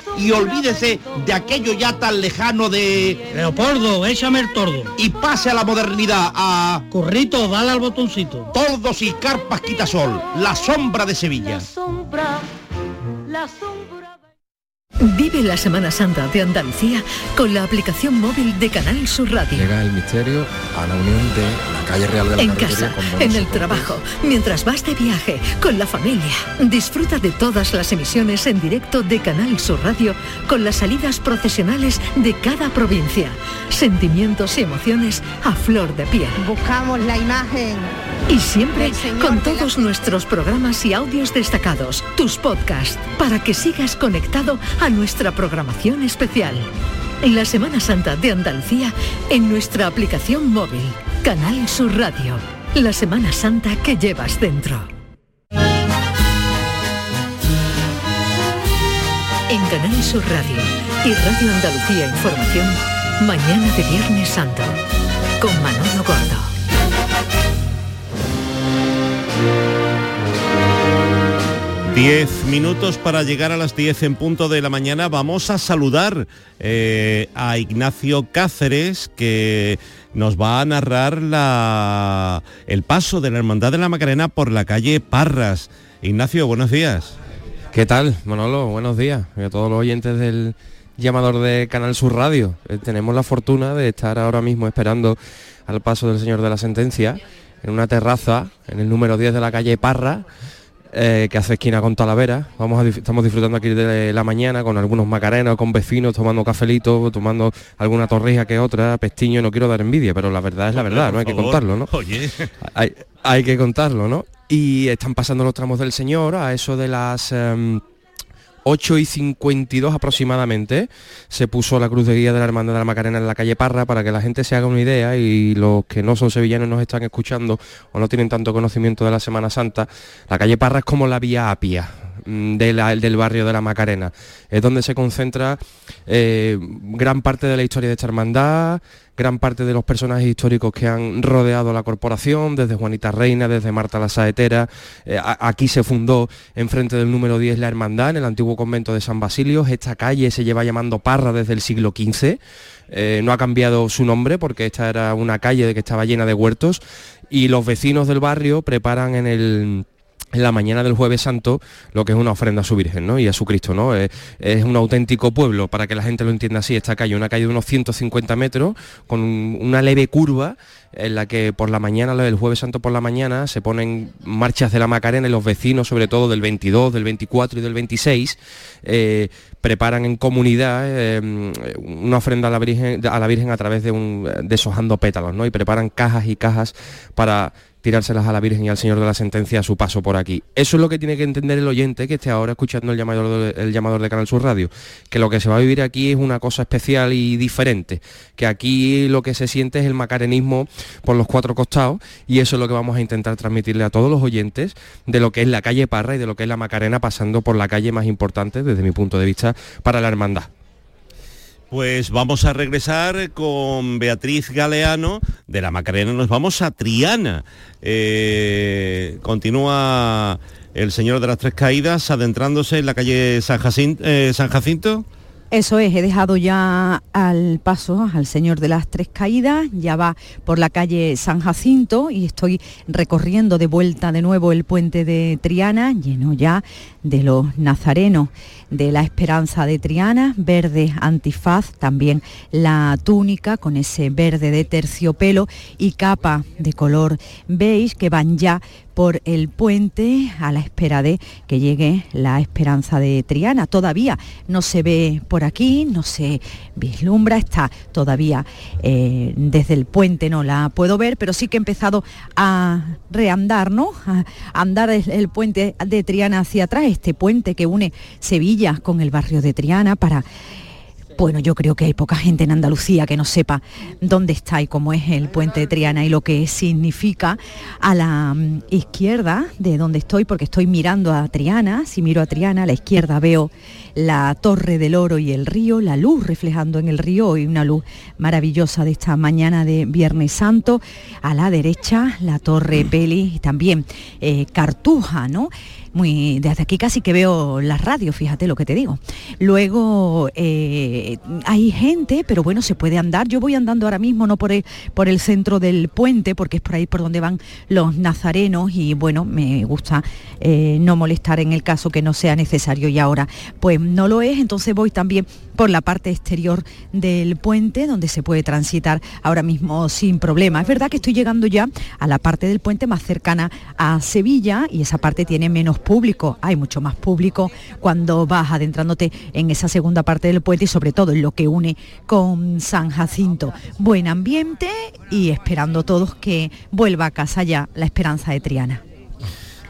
y olvídese de aquello ya tan lejano de... Leopoldo, échame el tordo. Y pase a la modernidad, a... Corrito, dale al botoncito. Tordos y carpas quitasol, la sombra de Sevilla. La sombra, la sombra. Vive la Semana Santa de Andalucía con la aplicación móvil de Canal Sur Radio. Llega el misterio a la unión de la calle Real de la En casa, en el trabajo, mientras vas de viaje, con la familia. Disfruta de todas las emisiones en directo de Canal Sur Radio con las salidas procesionales de cada provincia. Sentimientos y emociones a flor de piel. Buscamos la imagen. Y siempre con la todos nuestros programas y audios destacados, tus podcasts, para que sigas conectado a nuestra programación especial. En la Semana Santa de Andalucía, en nuestra aplicación móvil, Canal Sur Radio. La Semana Santa que llevas dentro. En Canal Sur Radio y Radio Andalucía Información, mañana de Viernes Santo, con Manolo Gordo. Diez minutos para llegar a las 10 en punto de la mañana. Vamos a saludar eh, a Ignacio Cáceres, que nos va a narrar la, el paso de la Hermandad de la Macarena por la calle Parras. Ignacio, buenos días. ¿Qué tal, Manolo? Buenos días. a todos los oyentes del llamador de Canal Sur Radio. Eh, tenemos la fortuna de estar ahora mismo esperando al paso del señor de la sentencia en una terraza en el número 10 de la calle Parra eh, que hace esquina con Talavera. Vamos estamos disfrutando aquí de la mañana con algunos macarenas, con vecinos, tomando cafelito, tomando alguna torrija que otra, pestiño, no quiero dar envidia, pero la verdad es la verdad, no hay que contarlo, ¿no? Oye. Hay, que contarlo, ¿no? Y están pasando los tramos del Señor a eso de las... Em, 8 y 52 aproximadamente se puso la cruz de guía de la Hermandad de la Macarena en la calle Parra para que la gente se haga una idea y los que no son sevillanos nos están escuchando o no tienen tanto conocimiento de la Semana Santa, la calle Parra es como la vía Apia mm, del barrio de la Macarena. Es donde se concentra eh, gran parte de la historia de esta hermandad, gran parte de los personajes históricos que han rodeado la corporación, desde Juanita Reina, desde Marta la Saetera. Eh, aquí se fundó enfrente del número 10 la Hermandad, en el antiguo convento de San Basilio. Esta calle se lleva llamando Parra desde el siglo XV. Eh, no ha cambiado su nombre porque esta era una calle que estaba llena de huertos y los vecinos del barrio preparan en el en la mañana del jueves santo lo que es una ofrenda a su Virgen ¿no? y a su Cristo. ¿no? Es, un auténtico pueblo, para que la gente lo entienda así, esta calle, una calle de unos 150 metros, con una leve curva en la que por la mañana, el jueves santo por la mañana, se ponen marchas de la Macarena y los vecinos, sobre todo del 22, del 24 y del 26, eh, preparan en comunidad eh, una ofrenda a la Virgen a, la Virgen a través de un pétalos, ¿no? Y preparan cajas y cajas para tirárselas a la Virgen y al Señor de la Sentencia a su paso por aquí. Eso es lo que tiene que entender el oyente que esté ahora escuchando el llamador, de, el llamador de Canal Sur Radio, que lo que se va a vivir aquí es una cosa especial y diferente, que aquí lo que se siente es el macarenismo por los cuatro costados y eso es lo que vamos a intentar transmitirle a todos los oyentes de lo que es la calle Parra y de lo que es la Macarena pasando por la calle más importante desde mi punto de vista para la hermandad. Pues vamos a regresar con Beatriz Galeano de la Macarena. Nos vamos a Triana. Eh, continúa el Señor de las Tres Caídas adentrándose en la calle San eh, Jacinto. Eso es, he dejado ya al paso al Señor de las Tres Caídas, ya va por la calle San Jacinto y estoy recorriendo de vuelta de nuevo el puente de Triana, lleno ya de los nazarenos de la Esperanza de Triana, verde antifaz, también la túnica con ese verde de terciopelo y capa de color beige que van ya por el puente a la espera de que llegue la esperanza de Triana. Todavía no se ve por aquí, no se vislumbra, está todavía eh, desde el puente, no la puedo ver, pero sí que he empezado a reandar, ¿no? A andar el puente de Triana hacia atrás, este puente que une Sevilla con el barrio de Triana para bueno, yo creo que hay poca gente en Andalucía que no sepa dónde está y cómo es el puente de Triana y lo que significa a la mm, izquierda de donde estoy, porque estoy mirando a Triana. Si miro a Triana, a la izquierda veo la Torre del Oro y el río, la luz reflejando en el río y una luz maravillosa de esta mañana de Viernes Santo. A la derecha, la Torre Peli y también eh, Cartuja, ¿no? Muy desde aquí casi que veo las radios, fíjate lo que te digo. Luego eh, hay gente, pero bueno, se puede andar. Yo voy andando ahora mismo, no por el, por el centro del puente, porque es por ahí por donde van los nazarenos y bueno, me gusta eh, no molestar en el caso que no sea necesario y ahora pues no lo es, entonces voy también por la parte exterior del puente donde se puede transitar ahora mismo sin problema. Es verdad que estoy llegando ya a la parte del puente más cercana a Sevilla y esa parte tiene menos público, hay mucho más público cuando vas adentrándote en esa segunda parte del puente y sobre todo en lo que une con San Jacinto. Buen ambiente y esperando todos que vuelva a casa ya la esperanza de Triana.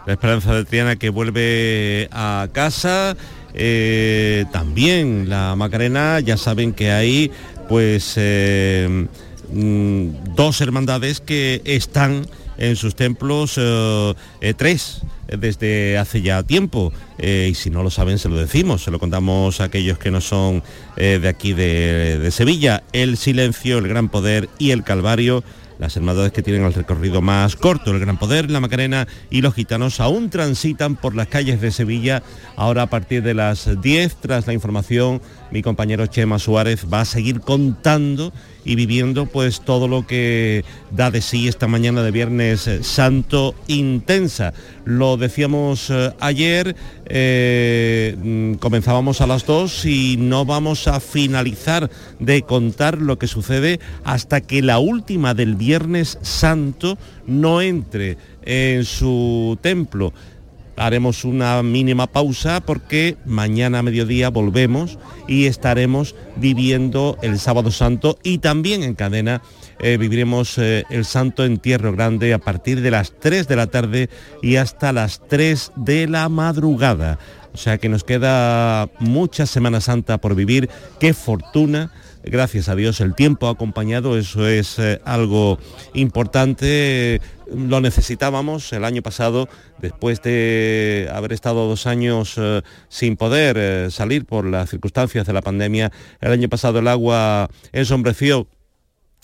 La esperanza de Triana que vuelve a casa. Eh, también la Macarena, ya saben que hay pues eh, mm, dos hermandades que están en sus templos, eh, tres desde hace ya tiempo. y si no lo saben, se lo decimos, se lo contamos a aquellos que no son de aquí de, de, Sevilla. El silencio, el gran poder y el calvario, las hermandades que tienen el recorrido más corto. El Gran Poder, la Macarena y los gitanos aún transitan por las calles de Sevilla. Ahora a partir de las 10, tras la información, mi compañero Chema Suárez va a seguir contando y viviendo pues todo lo que da de sí esta mañana de Viernes eh, Santo intensa. Lo decíamos eh, ayer, eh, mm, comenzábamos a las 2 y no vamos a finalizar de contar lo que sucede hasta que la última del Viernes Santo no entre en su templo haremos una mínima pausa porque mañana a mediodía volvemos y estaremos viviendo el sábado santo y también en cadena eh, viviremos eh, el santo entierro grande a partir de las 3 de la tarde y hasta las 3 de la madrugada. O sea que nos queda mucha Semana Santa por vivir. Qué fortuna gracias a Dios el tiempo ha acompañado, eso es eh, algo importante, lo necesitábamos el año pasado, después de haber estado dos años eh, sin poder eh, salir por las circunstancias de la pandemia, el año pasado el agua ensombreció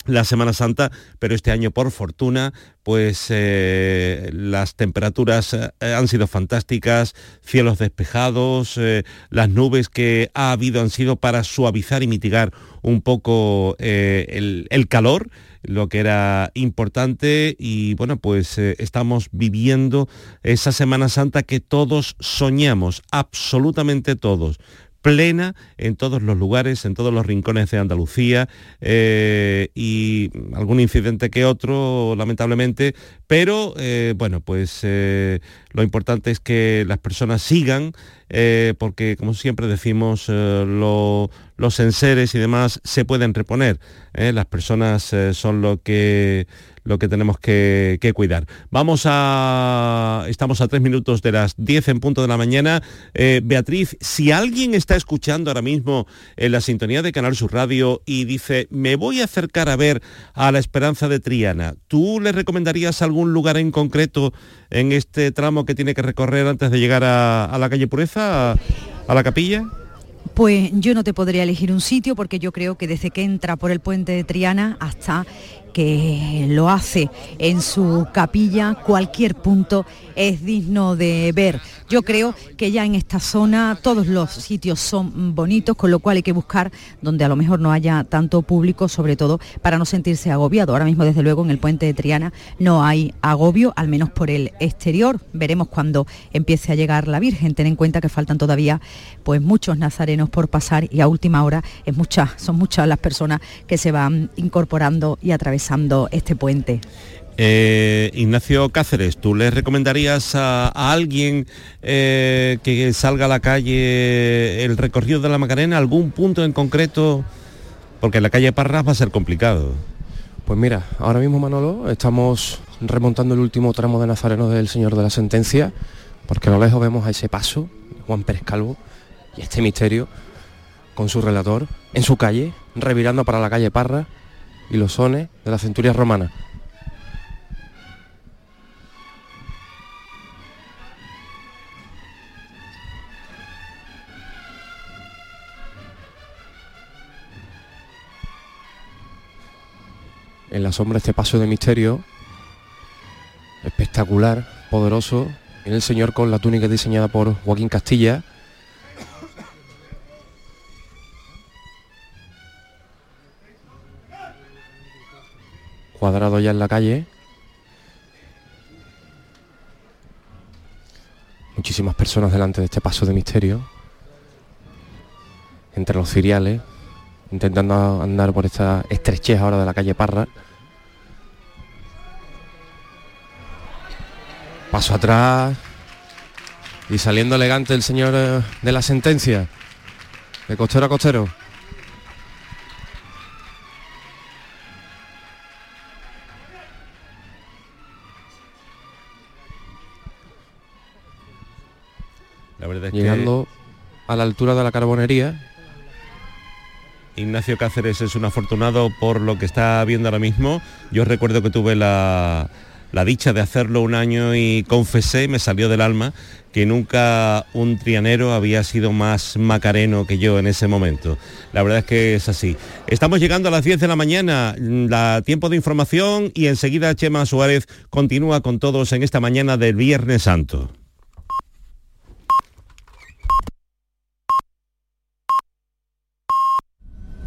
la Semana Santa, pero este año por fortuna pues las temperaturas han sido fantásticas, cielos despejados, las nubes que ha habido han sido para suavizar y mitigar un poco el, el, calor, lo que era importante. Y bueno pues estamos viviendo esa Semana Santa que todos soñamos, absolutamente todos plena en todos los lugares, en todos los rincones de Andalucía eh, y algún incidente que otro, lamentablemente, pero eh, bueno, pues eh, lo importante es que las personas sigan, porque como siempre decimos, los enseres y demás se pueden reponer. Las personas son lo que lo que tenemos que, cuidar. Vamos a... Estamos a tres minutos de las 10 en punto de la mañana. Eh, Beatriz, si alguien está escuchando ahora mismo en la sintonía de Canal Sur Radio y dice, me voy a acercar a ver a la Esperanza de Triana, ¿tú le recomendarías algún lugar en concreto en este tramo que tiene que recorrer antes de llegar a, la calle Pureza, a la capilla? Pues yo no te podría elegir un sitio porque yo creo que desde que entra por el puente de Triana hasta que lo hace en su capilla, cualquier punto es digno de ver. Yo creo que ya en esta zona todos los sitios son bonitos, con lo cual hay que buscar donde a lo mejor no haya tanto público, sobre todo para no sentirse agobiado. Ahora mismo, desde luego, en el puente de Triana no hay agobio, al menos por el exterior. Veremos cuando empiece a llegar la Virgen. Ten en cuenta que faltan todavía pues muchos nazarenos por pasar y a última hora es muchas, son muchas las personas que se van incorporando y atravesando este puente. Eh, Ignacio Cáceres, ¿tú le recomendarías a, alguien eh, que salga a la calle el recorrido de la Macarena, algún punto en concreto? Porque la calle Parras va a ser complicado. Pues mira, ahora mismo Manolo estamos remontando el último tramo de Nazareno del Señor de la Sentencia, porque a lo lejos vemos a ese paso, Juan Pérez Calvo, y este misterio con su relator en su calle, revirando para la calle Parra y los sones de la centuria romana. en la sombra este paso de misterio espectacular, poderoso, en el señor con la túnica diseñada por Joaquín Castilla. Cuadrado ya en la calle. Muchísimas personas delante de este paso de misterio. Entre los ciriales, intentando andar por esta estrechez ahora de la calle Parra. Paso atrás y saliendo elegante el señor eh, de la sentencia, de costero a costero. La verdad Llegando a la altura de la carbonería, Ignacio Cáceres es un afortunado por lo que está viendo ahora mismo. Yo recuerdo que tuve la, la dicha de hacerlo un año y confesé, me salió del alma, que nunca un trianero había sido más macareno que yo en ese momento. La verdad es que es así. Estamos llegando a las 10 de la mañana, la tiempo de información y enseguida Chema Suárez continúa con todos en esta mañana del Viernes Santo.